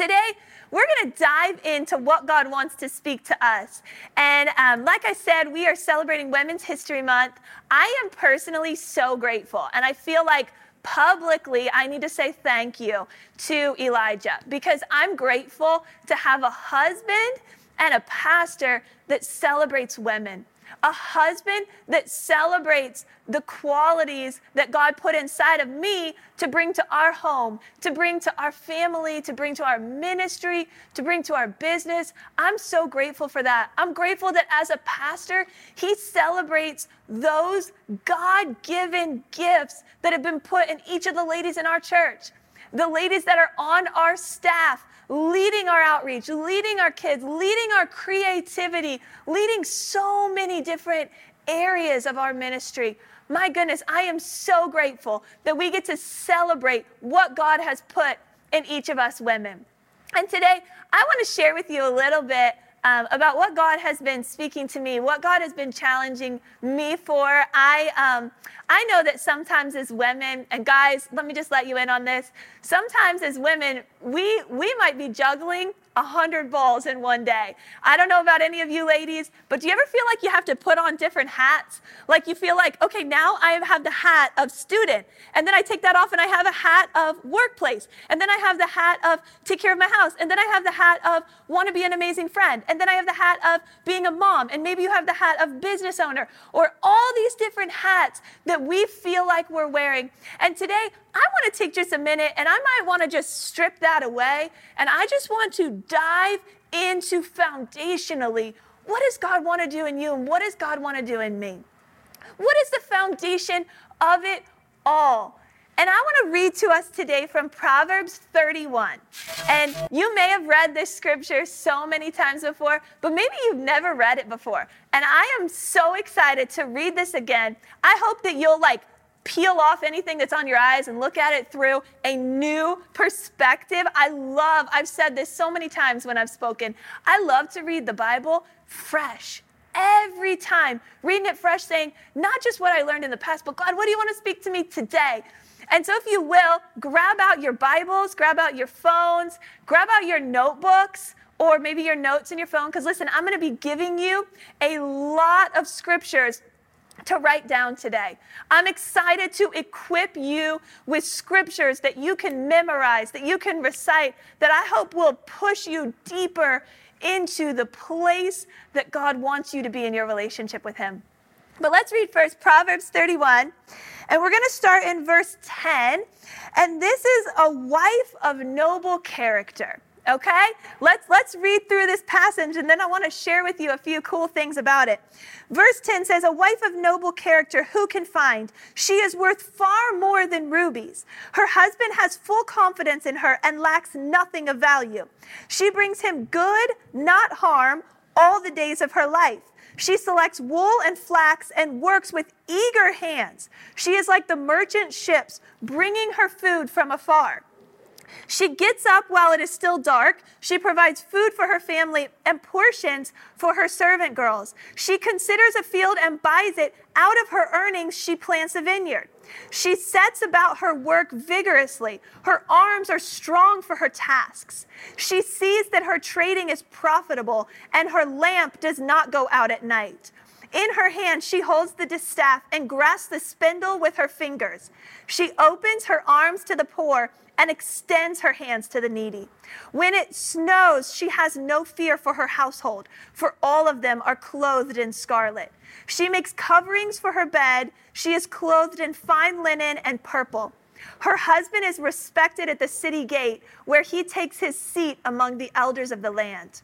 Today, we're going to dive into what God wants to speak to us. And um, like I said, we are celebrating Women's History Month. I am personally so grateful, and I feel like publicly I need to say thank you to Elijah because I'm grateful to have a husband and a pastor that celebrates women a husband that celebrates the qualities that God put inside of me to bring to our home, to bring to our family, to bring to our ministry, to bring to our business. I'm so grateful for that. I'm grateful that as a pastor, he celebrates those God given gifts that have been put in each of the ladies in our church. The ladies that are on our staff, leading our outreach, leading our kids, leading our creativity, leading so many different areas of our ministry. My goodness, I am so grateful that we get to celebrate what God has put in each of us women. And today, I want to share with you a little bit um, about what God has been speaking to me, what God has been challenging me for. I, um, I know that sometimes as women, and guys, let me just let you in on this. Sometimes as women, we, we might be juggling a hundred balls in one day. I don't know about any of you ladies, but do you ever feel like you have to put on different hats? Like you feel like, okay, now I have the hat of student, and then I take that off and I have a hat of workplace, and then I have the hat of take care of my house, and then I have the hat of want to be an amazing friend, and then I have the hat of being a mom, and maybe you have the hat of business owner, or all these different hats that we feel like we're wearing. And today, I want to take just a minute and I might want to just strip that away. And I just want to dive into foundationally what does God want to do in you and what does God want to do in me? What is the foundation of it all? And I want to read to us today from Proverbs 31. And you may have read this scripture so many times before, but maybe you've never read it before. And I am so excited to read this again. I hope that you'll like peel off anything that's on your eyes and look at it through a new perspective. I love, I've said this so many times when I've spoken, I love to read the Bible fresh. Every time, reading it fresh, saying, not just what I learned in the past, but God, what do you want to speak to me today? And so, if you will, grab out your Bibles, grab out your phones, grab out your notebooks, or maybe your notes in your phone, because listen, I'm going to be giving you a lot of scriptures to write down today. I'm excited to equip you with scriptures that you can memorize, that you can recite, that I hope will push you deeper into the place that God wants you to be in your relationship with Him. But let's read first Proverbs 31, and we're going to start in verse 10. And this is a wife of noble character. Okay? Let's let's read through this passage and then I want to share with you a few cool things about it. Verse 10 says, A wife of noble character, who can find? She is worth far more than rubies. Her husband has full confidence in her and lacks nothing of value. She brings him good, not harm, all the days of her life. She selects wool and flax and works with eager hands. She is like the merchant ships, bringing her food from afar. She gets up while it is still dark. She provides food for her family and portions for her servant girls. She considers a field and buys it. Out of her earnings, she plants a vineyard. She sets about her work vigorously. Her arms are strong for her tasks. She sees that her trading is profitable and her lamp does not go out at night. In her hand, she holds the distaff and grasps the spindle with her fingers. She opens her arms to the poor and extends her hands to the needy. When it snows, she has no fear for her household, for all of them are clothed in scarlet. She makes coverings for her bed. She is clothed in fine linen and purple. Her husband is respected at the city gate, where he takes his seat among the elders of the land.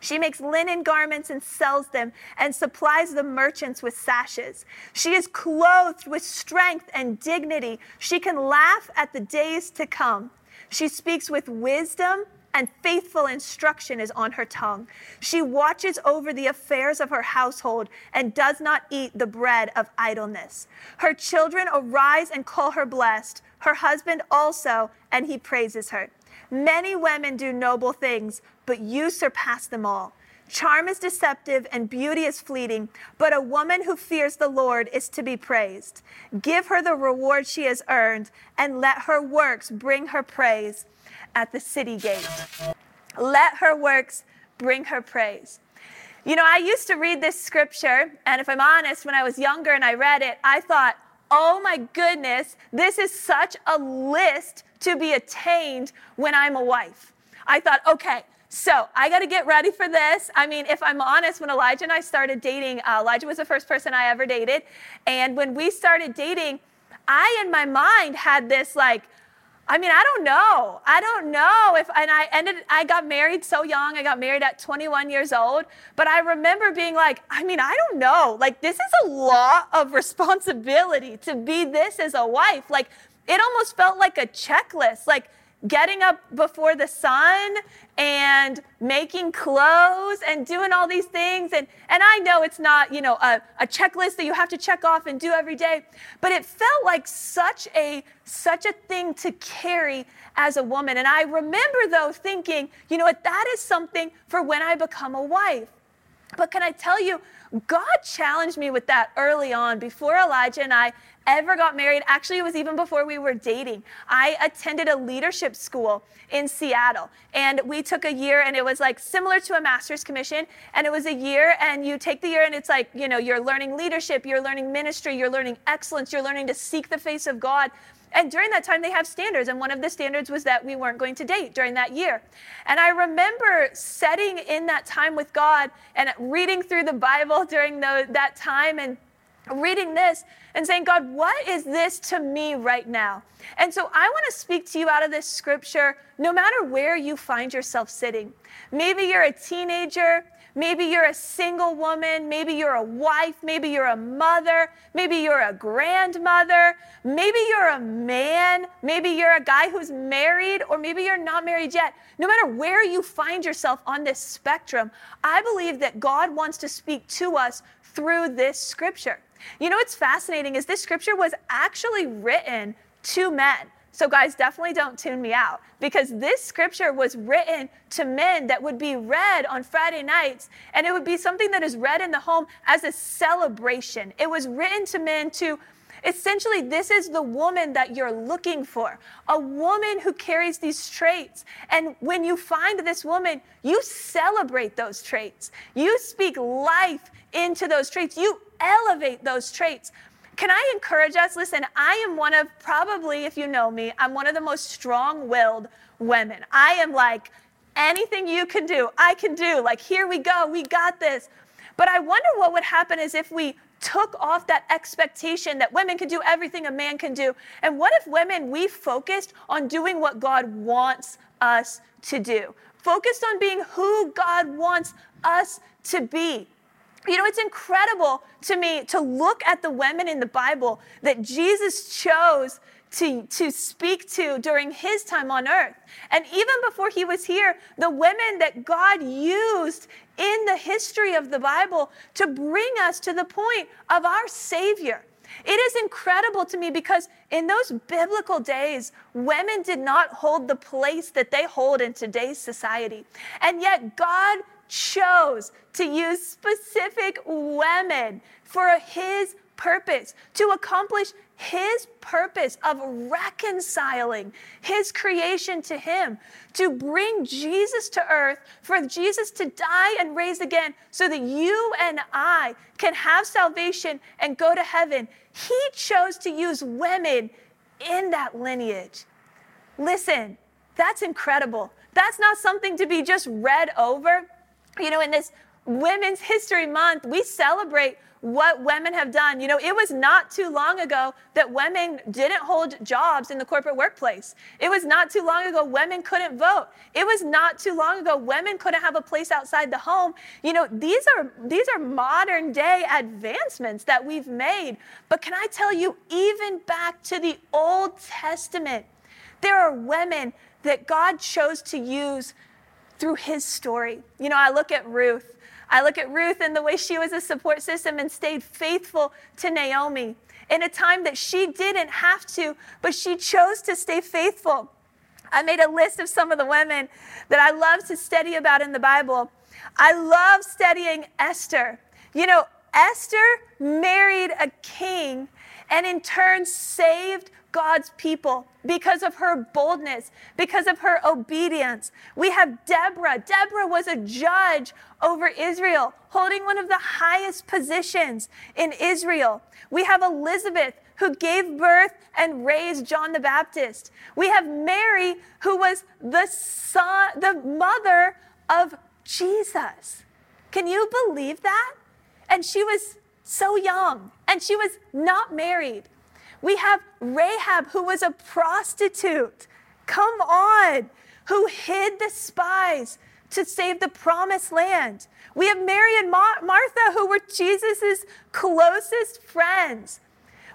She makes linen garments and sells them and supplies the merchants with sashes. She is clothed with strength and dignity. She can laugh at the days to come. She speaks with wisdom and faithful instruction is on her tongue. She watches over the affairs of her household and does not eat the bread of idleness. Her children arise and call her blessed, her husband also, and he praises her. Many women do noble things, but you surpass them all. Charm is deceptive and beauty is fleeting, but a woman who fears the Lord is to be praised. Give her the reward she has earned, and let her works bring her praise. at the city gate. Let her works bring her praise. You know, I used to read this scripture, and if I'm honest, when I was younger and I read it, I thought, oh my goodness, this is such a list to be attained when I'm a wife. I thought, okay, so I got to get ready for this. I mean, if I'm honest, when Elijah and I started dating, uh, Elijah was the first person I ever dated. And when we started dating, I, in my mind, had this like, I mean, I don't know. I don't know if, and I ended, I got married so young. I got married at 21 years old. But I remember being like, I mean, I don't know. Like, this is a lot of responsibility to be this as a wife. Like, it almost felt like a checklist. Like, getting up before the sun and making clothes and doing all these things and, and i know it's not you know a, a checklist that you have to check off and do every day but it felt like such a such a thing to carry as a woman and i remember though thinking you know what that is something for when i become a wife but can i tell you God challenged me with that early on before Elijah and I ever got married. Actually, it was even before we were dating. I attended a leadership school in Seattle, and we took a year, and it was like similar to a master's commission. And it was a year, and you take the year, and it's like, you know, you're learning leadership, you're learning ministry, you're learning excellence, you're learning to seek the face of God. And during that time, they have standards. And one of the standards was that we weren't going to date during that year. And I remember setting in that time with God and reading through the Bible during the, that time and reading this and saying, God, what is this to me right now? And so I want to speak to you out of this scripture, no matter where you find yourself sitting. Maybe you're a teenager. Maybe you're a single woman. Maybe you're a wife. Maybe you're a mother. Maybe you're a grandmother. Maybe you're a man. Maybe you're a guy who's married, or maybe you're not married yet. No matter where you find yourself on this spectrum, I believe that God wants to speak to us through this scripture. You know what's fascinating is this scripture was actually written to men. So, guys, definitely don't tune me out because this scripture was written to men that would be read on Friday nights, and it would be something that is read in the home as a celebration. It was written to men to essentially, this is the woman that you're looking for a woman who carries these traits. And when you find this woman, you celebrate those traits, you speak life into those traits, you elevate those traits. Can I encourage us? Listen, I am one of probably, if you know me, I'm one of the most strong willed women. I am like, anything you can do, I can do. Like, here we go, we got this. But I wonder what would happen is if we took off that expectation that women can do everything a man can do. And what if women, we focused on doing what God wants us to do? Focused on being who God wants us to be. You know, it's incredible to me to look at the women in the Bible that Jesus chose to, to speak to during his time on earth. And even before he was here, the women that God used in the history of the Bible to bring us to the point of our Savior. It is incredible to me because in those biblical days, women did not hold the place that they hold in today's society. And yet, God chose to use specific women for his purpose, to accomplish his purpose of reconciling his creation to him, to bring Jesus to earth, for Jesus to die and raise again, so that you and I can have salvation and go to heaven. He chose to use women in that lineage. Listen, that's incredible. That's not something to be just read over. You know, in this Women's History Month, we celebrate what women have done. You know, it was not too long ago that women didn't hold jobs in the corporate workplace. It was not too long ago women couldn't vote. It was not too long ago women couldn't have a place outside the home. You know, these are these are modern day advancements that we've made. But can I tell you even back to the Old Testament, there are women that God chose to use through his story. You know, I look at Ruth. I look at Ruth and the way she was a support system and stayed faithful to Naomi in a time that she didn't have to, but she chose to stay faithful. I made a list of some of the women that I love to study about in the Bible. I love studying Esther. You know, Esther married a king and in turn saved God's people. Because of her boldness, because of her obedience. We have Deborah. Deborah was a judge over Israel, holding one of the highest positions in Israel. We have Elizabeth, who gave birth and raised John the Baptist. We have Mary, who was the son, the mother of Jesus. Can you believe that? And she was so young, and she was not married. We have Rahab, who was a prostitute. Come on, who hid the spies to save the promised land. We have Mary and Mar- Martha, who were Jesus' closest friends.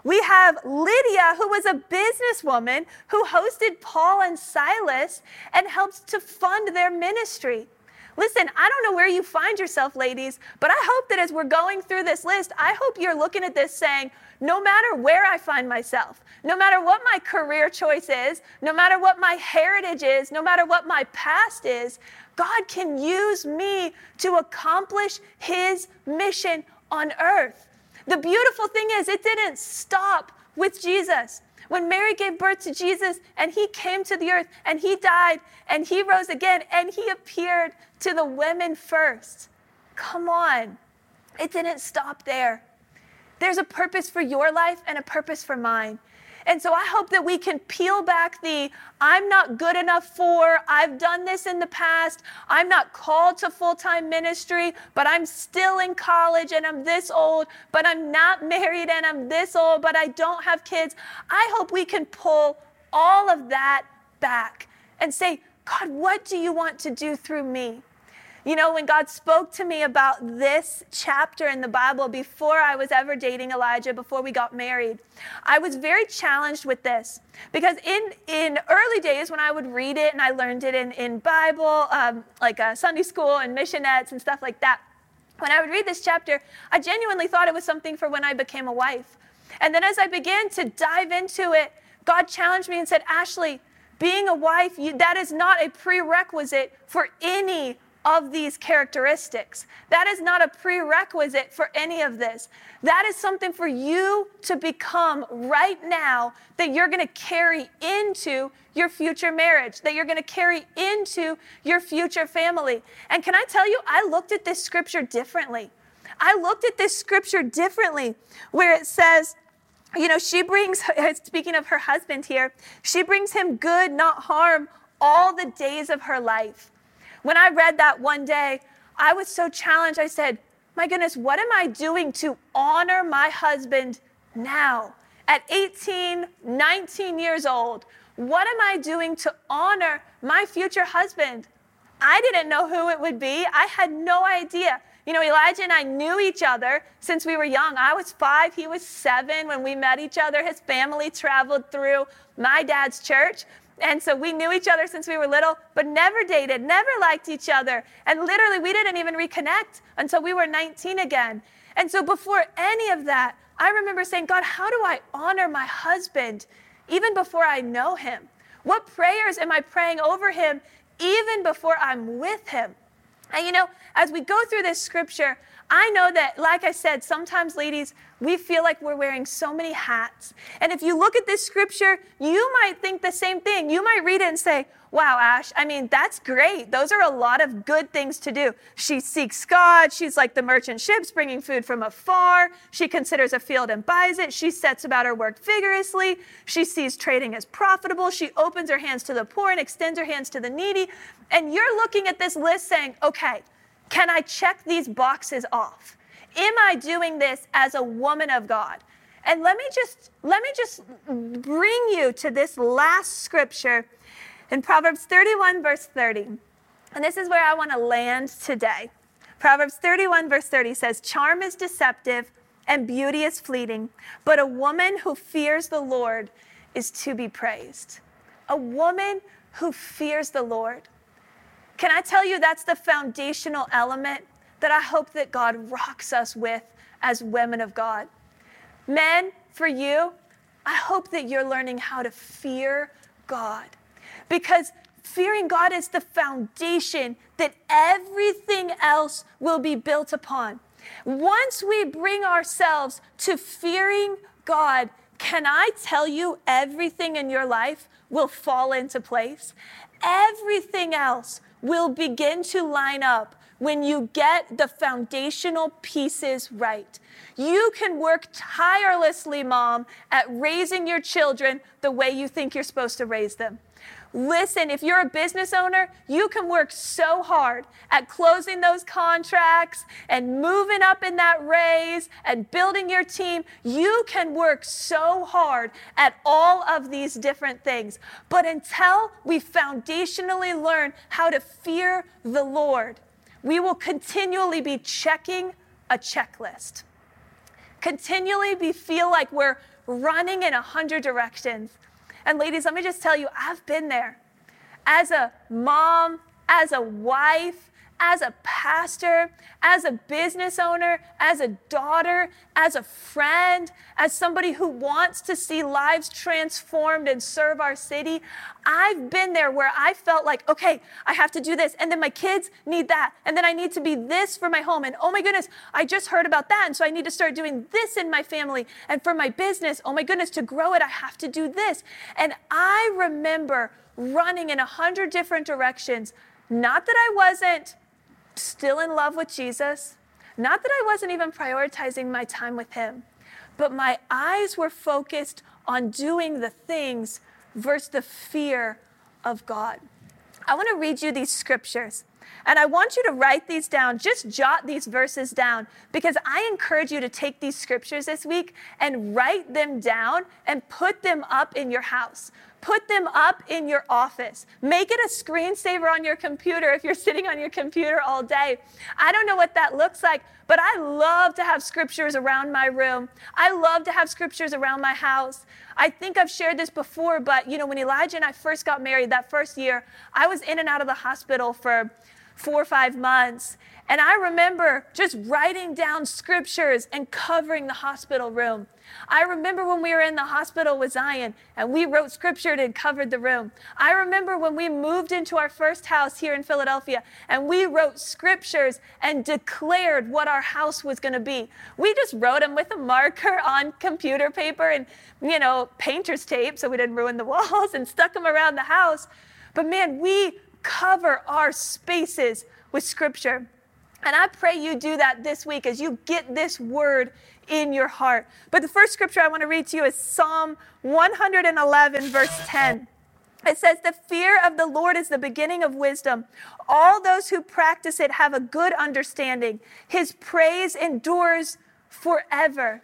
We have Lydia, who was a businesswoman who hosted Paul and Silas and helped to fund their ministry. Listen, I don't know where you find yourself, ladies, but I hope that as we're going through this list, I hope you're looking at this saying, no matter where I find myself, no matter what my career choice is, no matter what my heritage is, no matter what my past is, God can use me to accomplish his mission on earth. The beautiful thing is, it didn't stop with Jesus. When Mary gave birth to Jesus and he came to the earth and he died and he rose again and he appeared to the women first. Come on. It didn't stop there. There's a purpose for your life and a purpose for mine. And so I hope that we can peel back the I'm not good enough for, I've done this in the past, I'm not called to full time ministry, but I'm still in college and I'm this old, but I'm not married and I'm this old, but I don't have kids. I hope we can pull all of that back and say, God, what do you want to do through me? You know, when God spoke to me about this chapter in the Bible before I was ever dating Elijah, before we got married, I was very challenged with this because in, in early days when I would read it and I learned it in, in Bible, um, like uh, Sunday school and missionettes and stuff like that, when I would read this chapter, I genuinely thought it was something for when I became a wife. And then as I began to dive into it, God challenged me and said, Ashley, being a wife, you, that is not a prerequisite for any of these characteristics. That is not a prerequisite for any of this. That is something for you to become right now that you're going to carry into your future marriage, that you're going to carry into your future family. And can I tell you, I looked at this scripture differently. I looked at this scripture differently, where it says, you know, she brings, speaking of her husband here, she brings him good, not harm, all the days of her life. When I read that one day, I was so challenged. I said, My goodness, what am I doing to honor my husband now? At 18, 19 years old, what am I doing to honor my future husband? I didn't know who it would be. I had no idea. You know, Elijah and I knew each other since we were young. I was five, he was seven when we met each other. His family traveled through my dad's church. And so we knew each other since we were little, but never dated, never liked each other. And literally, we didn't even reconnect until we were 19 again. And so before any of that, I remember saying, God, how do I honor my husband even before I know him? What prayers am I praying over him even before I'm with him? And you know, as we go through this scripture, I know that, like I said, sometimes, ladies, we feel like we're wearing so many hats. And if you look at this scripture, you might think the same thing. You might read it and say, Wow, Ash, I mean, that's great. Those are a lot of good things to do. She seeks God. She's like the merchant ships bringing food from afar. She considers a field and buys it. She sets about her work vigorously. She sees trading as profitable. She opens her hands to the poor and extends her hands to the needy. And you're looking at this list saying, okay, can I check these boxes off? Am I doing this as a woman of God? And let me just let me just bring you to this last scripture in Proverbs 31 verse 30. And this is where I want to land today. Proverbs 31 verse 30 says, "Charm is deceptive and beauty is fleeting, but a woman who fears the Lord is to be praised." A woman who fears the Lord. Can I tell you that's the foundational element that I hope that God rocks us with as women of God? Men, for you, I hope that you're learning how to fear God because fearing God is the foundation that everything else will be built upon. Once we bring ourselves to fearing God, can I tell you everything in your life will fall into place? Everything else will begin to line up when you get the foundational pieces right. You can work tirelessly, mom, at raising your children the way you think you're supposed to raise them. Listen, if you're a business owner, you can work so hard at closing those contracts and moving up in that raise and building your team. You can work so hard at all of these different things. But until we foundationally learn how to fear the Lord, we will continually be checking a checklist. Continually be feel like we're running in a hundred directions and ladies, let me just tell you, I've been there. As a mom, as a wife, as a pastor, as a business owner, as a daughter, as a friend, as somebody who wants to see lives transformed and serve our city, I've been there where I felt like, okay, I have to do this. And then my kids need that. And then I need to be this for my home. And oh my goodness, I just heard about that. And so I need to start doing this in my family. And for my business, oh my goodness, to grow it, I have to do this. And I remember running in a hundred different directions. Not that I wasn't still in love with Jesus. Not that I wasn't even prioritizing my time with Him, but my eyes were focused on doing the things versus the fear of God. I want to read you these scriptures. And I want you to write these down. Just jot these verses down because I encourage you to take these scriptures this week and write them down and put them up in your house. Put them up in your office. Make it a screensaver on your computer if you're sitting on your computer all day. I don't know what that looks like, but I love to have scriptures around my room. I love to have scriptures around my house. I think I've shared this before, but you know, when Elijah and I first got married that first year, I was in and out of the hospital for four or five months. And I remember just writing down scriptures and covering the hospital room. I remember when we were in the hospital with Zion and we wrote scripture and covered the room. I remember when we moved into our first house here in Philadelphia and we wrote scriptures and declared what our house was going to be. We just wrote them with a marker on computer paper and, you know, painter's tape so we didn't ruin the walls and stuck them around the house. But man, we cover our spaces with scripture. And I pray you do that this week as you get this word in your heart. But the first scripture I want to read to you is Psalm 111, verse 10. It says, The fear of the Lord is the beginning of wisdom. All those who practice it have a good understanding. His praise endures forever.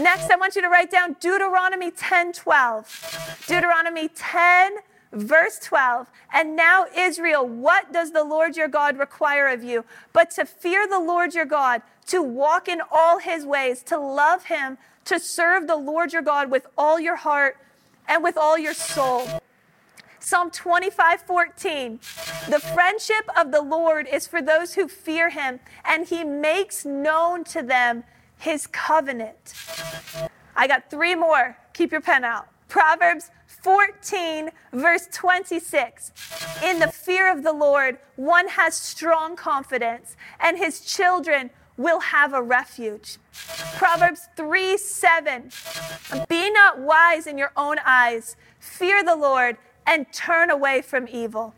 Next, I want you to write down Deuteronomy 10 12. Deuteronomy 10 Verse 12, and now Israel, what does the Lord your God require of you? But to fear the Lord your God, to walk in all his ways, to love him, to serve the Lord your God with all your heart and with all your soul. Psalm 25, 14. The friendship of the Lord is for those who fear him, and he makes known to them his covenant. I got three more. Keep your pen out. Proverbs 14, verse 26. In the fear of the Lord, one has strong confidence, and his children will have a refuge. Proverbs 3 7. Be not wise in your own eyes, fear the Lord, and turn away from evil.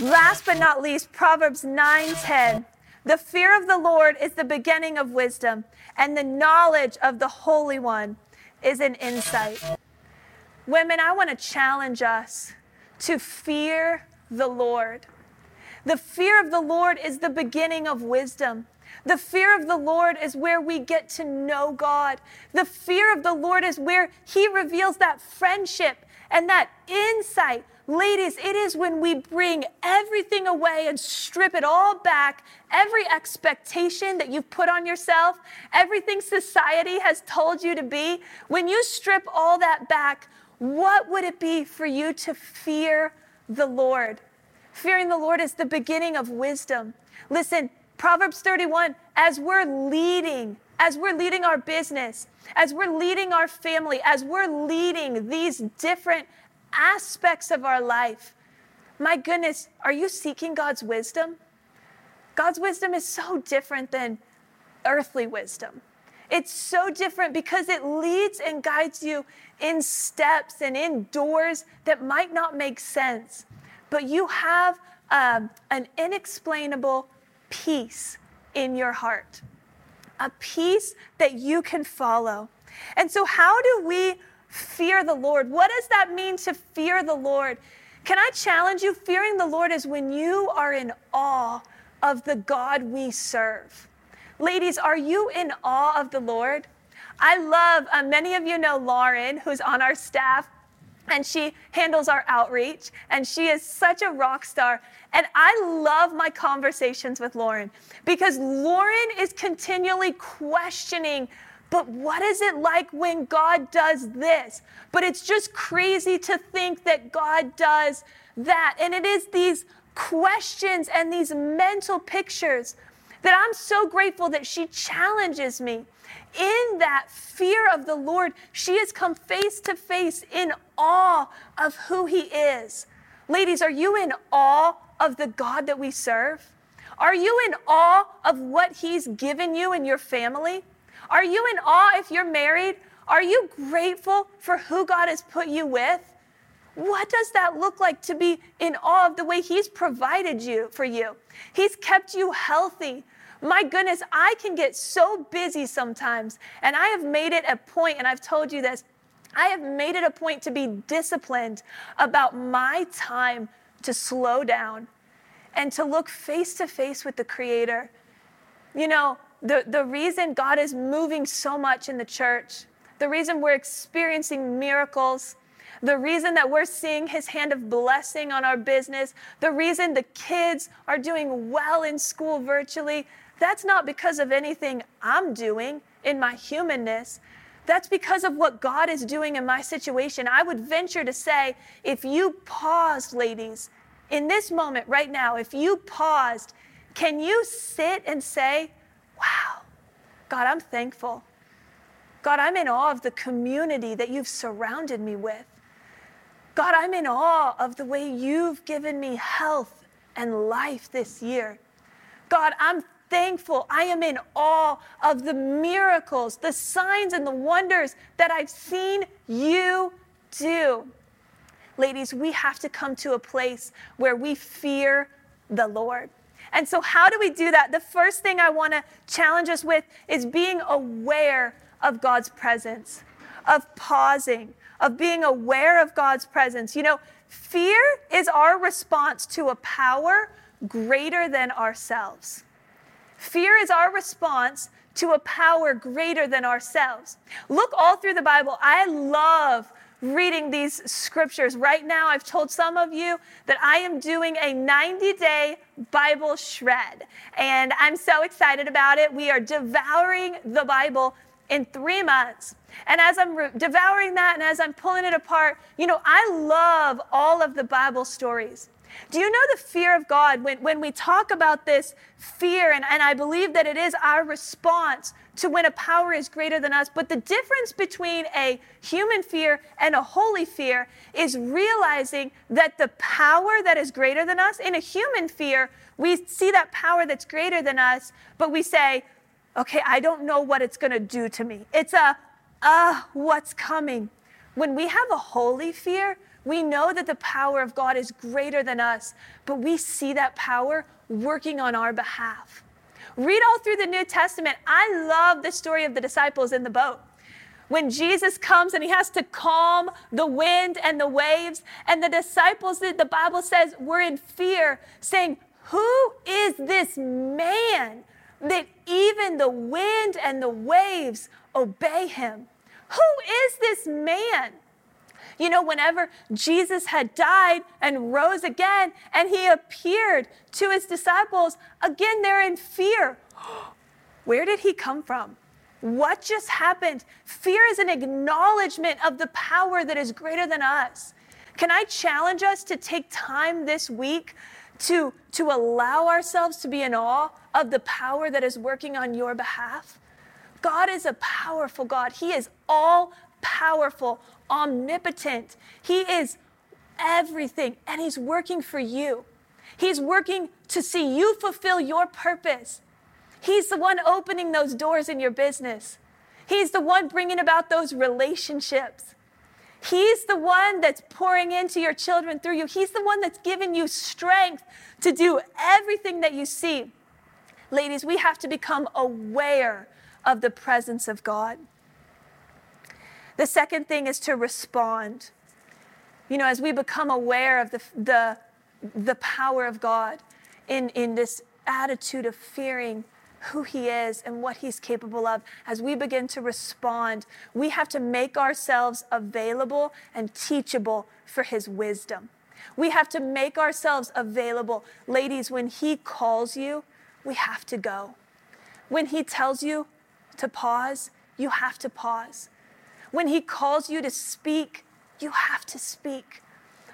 Last but not least, Proverbs 9 10. The fear of the Lord is the beginning of wisdom, and the knowledge of the Holy One is an insight. Women, I want to challenge us to fear the Lord. The fear of the Lord is the beginning of wisdom. The fear of the Lord is where we get to know God. The fear of the Lord is where He reveals that friendship and that insight. Ladies, it is when we bring everything away and strip it all back, every expectation that you've put on yourself, everything society has told you to be, when you strip all that back, what would it be for you to fear the Lord? Fearing the Lord is the beginning of wisdom. Listen, Proverbs 31, as we're leading, as we're leading our business, as we're leading our family, as we're leading these different aspects of our life, my goodness, are you seeking God's wisdom? God's wisdom is so different than earthly wisdom. It's so different because it leads and guides you in steps and in doors that might not make sense. But you have um, an inexplainable peace in your heart, a peace that you can follow. And so, how do we fear the Lord? What does that mean to fear the Lord? Can I challenge you? Fearing the Lord is when you are in awe of the God we serve. Ladies, are you in awe of the Lord? I love, uh, many of you know Lauren, who's on our staff, and she handles our outreach, and she is such a rock star. And I love my conversations with Lauren because Lauren is continually questioning but what is it like when God does this? But it's just crazy to think that God does that. And it is these questions and these mental pictures that I'm so grateful that she challenges me. In that fear of the Lord, she has come face to face in awe of who He is. Ladies, are you in awe of the God that we serve? Are you in awe of what He's given you and your family? Are you in awe if you're married? Are you grateful for who God has put you with? What does that look like to be in awe of the way He's provided you for you? He's kept you healthy. My goodness, I can get so busy sometimes, and I have made it a point, and I've told you this, I have made it a point to be disciplined about my time to slow down and to look face to face with the Creator. You know, the, the reason God is moving so much in the church, the reason we're experiencing miracles, the reason that we're seeing his hand of blessing on our business, the reason the kids are doing well in school virtually, that's not because of anything I'm doing in my humanness. That's because of what God is doing in my situation. I would venture to say, if you paused, ladies, in this moment right now, if you paused, can you sit and say, wow, God, I'm thankful. God, I'm in awe of the community that you've surrounded me with. God, I'm in awe of the way you've given me health and life this year. God, I'm thankful. I am in awe of the miracles, the signs, and the wonders that I've seen you do. Ladies, we have to come to a place where we fear the Lord. And so, how do we do that? The first thing I want to challenge us with is being aware of God's presence, of pausing, of being aware of God's presence. You know, fear is our response to a power greater than ourselves. Fear is our response to a power greater than ourselves. Look all through the Bible. I love reading these scriptures. Right now, I've told some of you that I am doing a 90 day Bible shred, and I'm so excited about it. We are devouring the Bible in three months. And as I'm re- devouring that and as I'm pulling it apart, you know, I love all of the Bible stories. Do you know the fear of God? When, when we talk about this fear, and, and I believe that it is our response to when a power is greater than us, but the difference between a human fear and a holy fear is realizing that the power that is greater than us, in a human fear, we see that power that's greater than us, but we say, okay, I don't know what it's going to do to me. It's a, uh, what's coming. When we have a holy fear, we know that the power of God is greater than us, but we see that power working on our behalf. Read all through the New Testament. I love the story of the disciples in the boat. When Jesus comes and he has to calm the wind and the waves, and the disciples, the Bible says, were in fear, saying, Who is this man that even the wind and the waves obey him? Who is this man? You know, whenever Jesus had died and rose again and he appeared to his disciples, again, they're in fear. Where did he come from? What just happened? Fear is an acknowledgement of the power that is greater than us. Can I challenge us to take time this week to, to allow ourselves to be in awe of the power that is working on your behalf? God is a powerful God. He is all powerful, omnipotent. He is everything, and He's working for you. He's working to see you fulfill your purpose. He's the one opening those doors in your business. He's the one bringing about those relationships. He's the one that's pouring into your children through you. He's the one that's giving you strength to do everything that you see. Ladies, we have to become aware of the presence of God. The second thing is to respond. You know, as we become aware of the, the, the power of God in, in this attitude of fearing who He is and what He's capable of, as we begin to respond, we have to make ourselves available and teachable for His wisdom. We have to make ourselves available. Ladies, when He calls you, we have to go. When He tells you to pause, you have to pause. When He calls you to speak, you have to speak.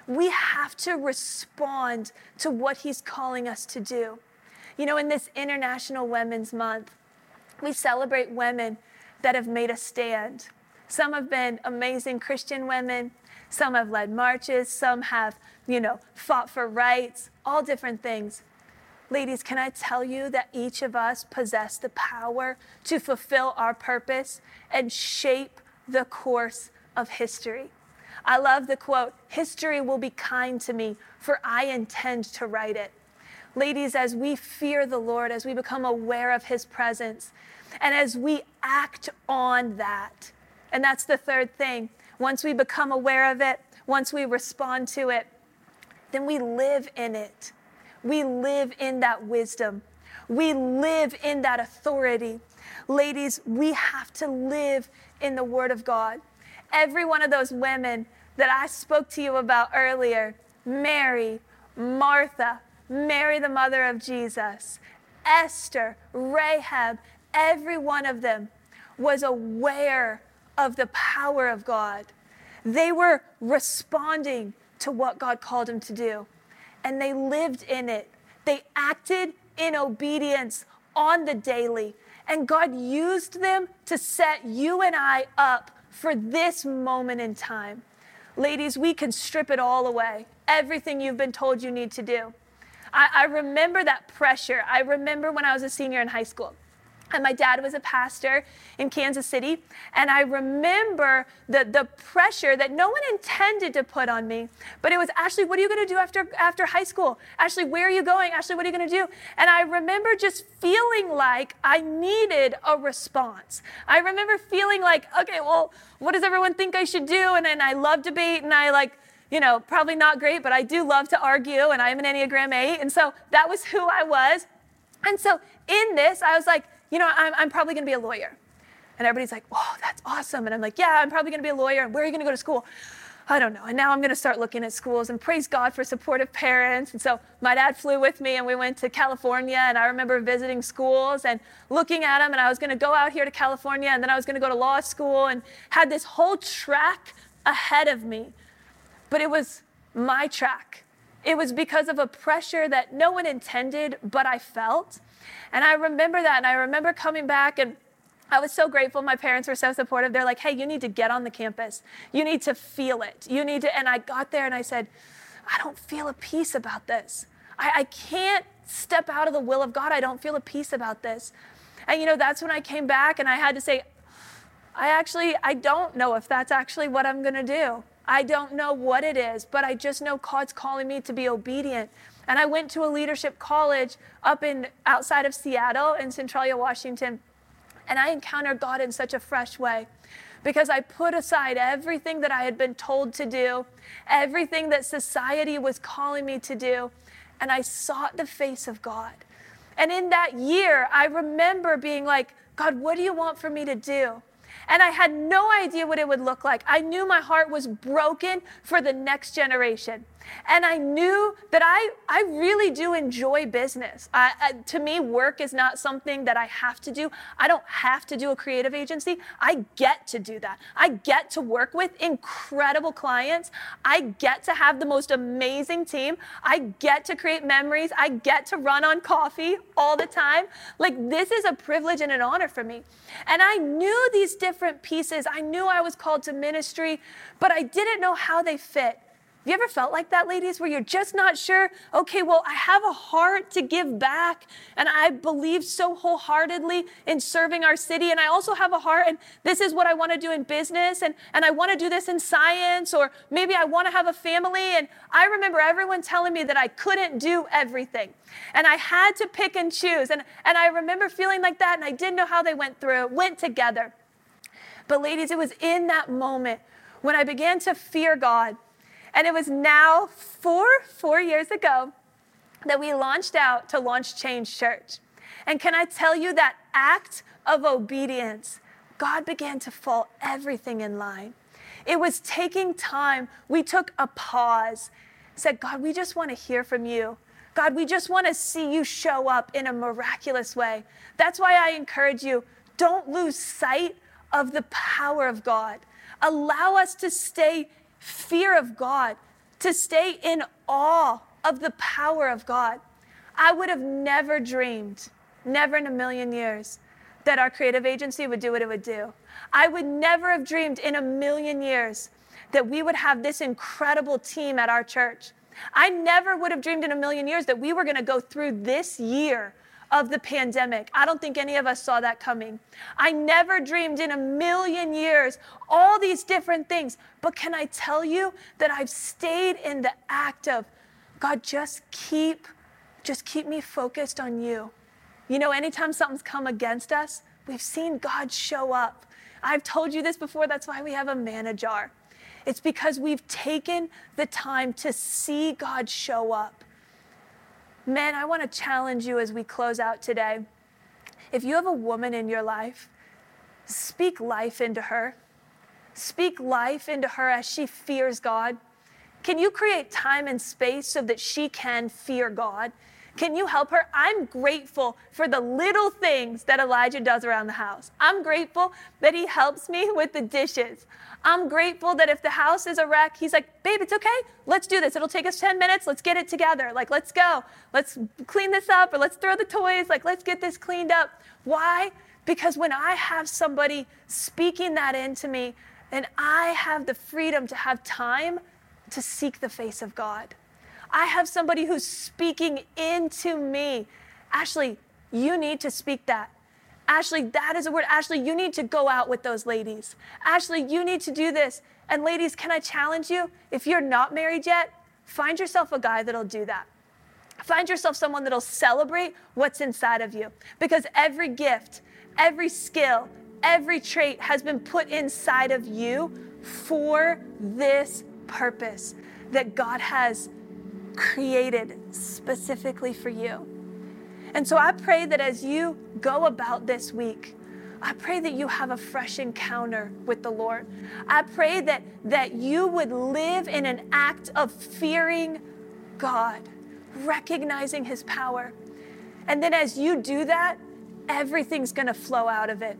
We have to respond to what He's calling us to do. You know, in this International Women's Month, we celebrate women that have made a stand. Some have been amazing Christian women, some have led marches, some have, you know, fought for rights, all different things. Ladies, can I tell you that each of us possess the power to fulfill our purpose and shape the course of history? I love the quote History will be kind to me, for I intend to write it. Ladies, as we fear the Lord, as we become aware of his presence, and as we act on that, and that's the third thing, once we become aware of it, once we respond to it, then we live in it. We live in that wisdom. We live in that authority. Ladies, we have to live in the Word of God. Every one of those women that I spoke to you about earlier Mary, Martha, Mary, the mother of Jesus, Esther, Rahab, every one of them was aware of the power of God. They were responding to what God called them to do, and they lived in it. They acted in obedience on the daily, and God used them to set you and I up for this moment in time. Ladies, we can strip it all away, everything you've been told you need to do. I, I remember that pressure. I remember when I was a senior in high school. And my dad was a pastor in Kansas City. And I remember the, the pressure that no one intended to put on me. But it was, Ashley, what are you going to do after, after high school? Ashley, where are you going? Ashley, what are you going to do? And I remember just feeling like I needed a response. I remember feeling like, okay, well, what does everyone think I should do? And then I love debate and I like, you know, probably not great, but I do love to argue, and I'm an Enneagram 8. And so that was who I was. And so in this, I was like, you know, I'm, I'm probably going to be a lawyer. And everybody's like, oh, that's awesome. And I'm like, yeah, I'm probably going to be a lawyer. And where are you going to go to school? I don't know. And now I'm going to start looking at schools and praise God for supportive parents. And so my dad flew with me and we went to California. And I remember visiting schools and looking at them. And I was going to go out here to California and then I was going to go to law school and had this whole track ahead of me but it was my track. It was because of a pressure that no one intended, but I felt. And I remember that. And I remember coming back and I was so grateful. My parents were so supportive. They're like, hey, you need to get on the campus. You need to feel it. You need to. And I got there and I said, I don't feel a peace about this. I, I can't step out of the will of God. I don't feel a peace about this. And you know, that's when I came back and I had to say, I actually, I don't know if that's actually what I'm going to do. I don't know what it is, but I just know God's calling me to be obedient. And I went to a leadership college up in outside of Seattle in Centralia, Washington, and I encountered God in such a fresh way because I put aside everything that I had been told to do, everything that society was calling me to do, and I sought the face of God. And in that year, I remember being like, God, what do you want for me to do? And I had no idea what it would look like. I knew my heart was broken for the next generation. And I knew that I, I really do enjoy business. I, I, to me, work is not something that I have to do. I don't have to do a creative agency. I get to do that. I get to work with incredible clients. I get to have the most amazing team. I get to create memories. I get to run on coffee all the time. Like, this is a privilege and an honor for me. And I knew these different pieces. I knew I was called to ministry, but I didn't know how they fit Have you ever felt like that, ladies, where you're just not sure? Okay, well, I have a heart to give back, and I believe so wholeheartedly in serving our city, and I also have a heart, and this is what I want to do in business, and, and I want to do this in science, or maybe I want to have a family. And I remember everyone telling me that I couldn't do everything, and I had to pick and choose. And, and I remember feeling like that, and I didn't know how they went through it, went together. But, ladies, it was in that moment when I began to fear God and it was now four, four years ago that we launched out to launch Change Church. And can I tell you that act of obedience, God began to fall everything in line. It was taking time. We took a pause, said, God, we just want to hear from you. God, we just want to see you show up in a miraculous way. That's why I encourage you don't lose sight of the power of God. Allow us to stay fear of God, to stay in awe of the power of God. I would have never dreamed, never in a million years, that our creative agency would do what it would do. I would never have dreamed in a million years that we would have this incredible team at our church. I never would have dreamed in a million years that we were going to go through this year of the pandemic. I don't think any of us saw that coming. I never dreamed in a million years all these different things. But can I tell you that I've stayed in the act of God, just keep, just keep me focused on you. You know, anytime something's come against us, we've seen God show up. I've told you this before, that's why we have a manna jar. It's because we've taken the time to see God show up. Men, I want to challenge you as we close out today. If you have a woman in your life, speak life into her. Speak life into her as she fears God. Can you create time and space so that she can fear God? Can you help her? I'm grateful for the little things that Elijah does around the house. I'm grateful that he helps me with the dishes. I'm grateful that if the house is a wreck, he's like, babe, it's okay. Let's do this. It'll take us 10 minutes. Let's get it together. Like, let's go. Let's clean this up or let's throw the toys. Like, let's get this cleaned up. Why? Because when I have somebody speaking that into me, and I have the freedom to have time to seek the face of God. I have somebody who's speaking into me. Ashley, you need to speak that. Ashley, that is a word. Ashley, you need to go out with those ladies. Ashley, you need to do this. And ladies, can I challenge you? If you're not married yet, find yourself a guy that'll do that. Find yourself someone that'll celebrate what's inside of you. Because every gift, every skill, every trait has been put inside of you for this purpose that God has created specifically for you. And so I pray that as you go about this week, I pray that you have a fresh encounter with the Lord. I pray that, that you would live in an act of fearing God, recognizing His power. And then as you do that, everything's gonna flow out of it.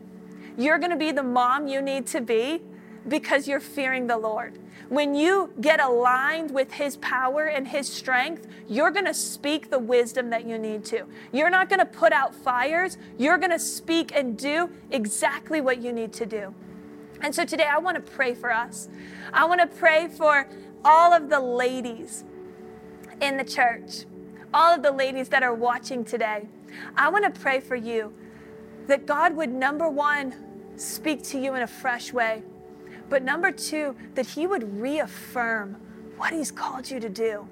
You're gonna be the mom you need to be because you're fearing the Lord. When you get aligned with His power and His strength, you're going to speak the wisdom that you need to. You're not going to put out fires. You're going to speak and do exactly what you need to do. And so today I want to pray for us. I want to pray for all of the ladies in the church, all of the ladies that are watching today. I want to pray for you that God would, number one, speak to you in a fresh way. But number two, that He would reaffirm what He's called you to do.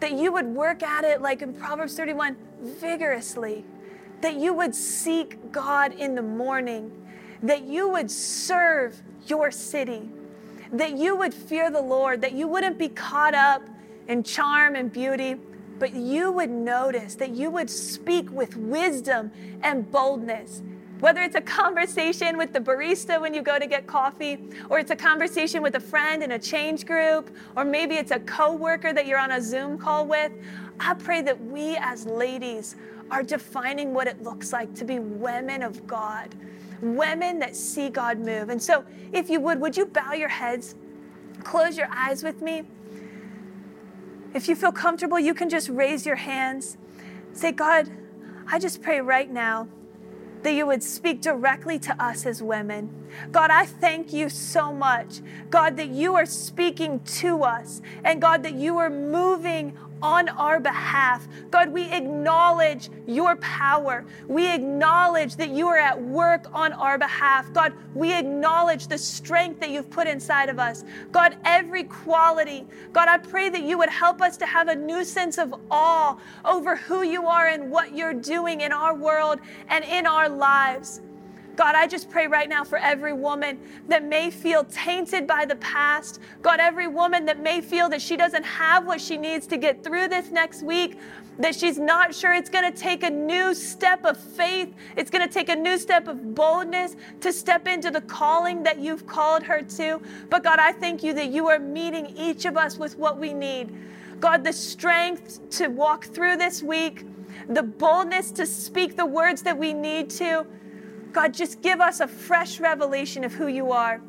That you would work at it, like in Proverbs 31, vigorously. That you would seek God in the morning. That you would serve your city. That you would fear the Lord. That you wouldn't be caught up in charm and beauty, but you would notice, that you would speak with wisdom and boldness whether it's a conversation with the barista when you go to get coffee, or it's a conversation with a friend in a change group, or maybe it's a coworker that you're on a Zoom call with, I pray that we as ladies are defining what it looks like to be women of God, women that see God move. And so, if you would, would you bow your heads, close your eyes with me? If you feel comfortable, you can just raise your hands. Say, God, I just pray right now that you would speak directly to us as women. God, I thank you so much, God, that you are speaking to us, and God, that you are moving on our behalf. God, we acknowledge your power. We acknowledge that you are at work on our behalf. God, we acknowledge the strength that you've put inside of us. God, every quality. God, I pray that you would help us to have a new sense of awe over who you are and what you're doing in our world and in our lives. God, I just pray right now for every woman that may feel tainted by the past. God, every woman that may feel that she doesn't have what she needs to get through this next week, that she's not sure it's going to take a new step of faith. It's going to take a new step of boldness to step into the calling that you've called her to. But God, I thank you that you are meeting each of us with what we need. God, the strength to walk through this week, the boldness to speak the words that we need to God, just give us a fresh revelation of who you are.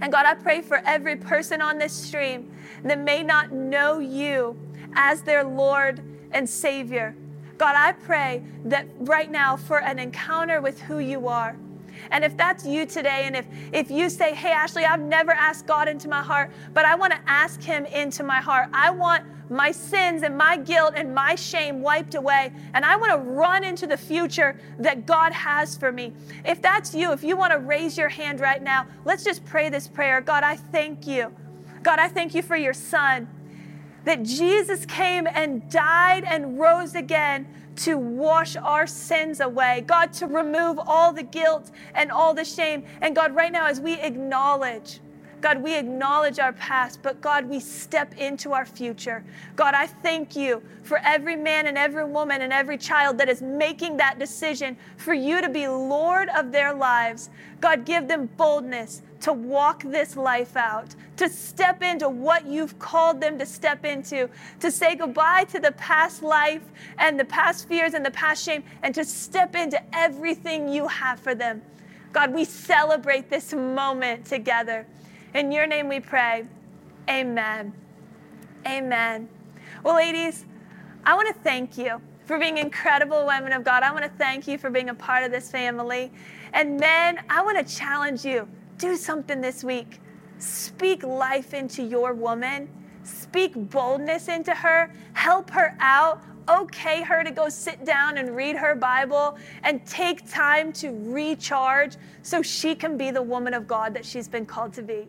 And God, I pray for every person on this stream that may not know you as their Lord and Savior. God, I pray that right now for an encounter with who you are. And if that's you today, and if, if you say, Hey, Ashley, I've never asked God into my heart, but I want to ask Him into my heart, I want my sins and my guilt and my shame wiped away. And I want to run into the future that God has for me. If that's you, if you want to raise your hand right now, let's just pray this prayer. God, I thank you. God, I thank you for your son. That Jesus came and died and rose again to wash our sins away. God, to remove all the guilt and all the shame. And God, right now, as we acknowledge, God, we acknowledge our past, but God, we step into our future. God, I thank you for every man and every woman and every child that is making that decision for you to be Lord of their lives. God, give them boldness to walk this life out, to step into what you've called them to step into, to say goodbye to the past life and the past fears and the past shame, and to step into everything you have for them. God, we celebrate this moment together. In your name we pray. Amen. Amen. Well, ladies, I want to thank you for being incredible women of God. I want to thank you for being a part of this family. And men, I want to challenge you do something this week. Speak life into your woman, speak boldness into her, help her out, okay her to go sit down and read her Bible and take time to recharge so she can be the woman of God that she's been called to be.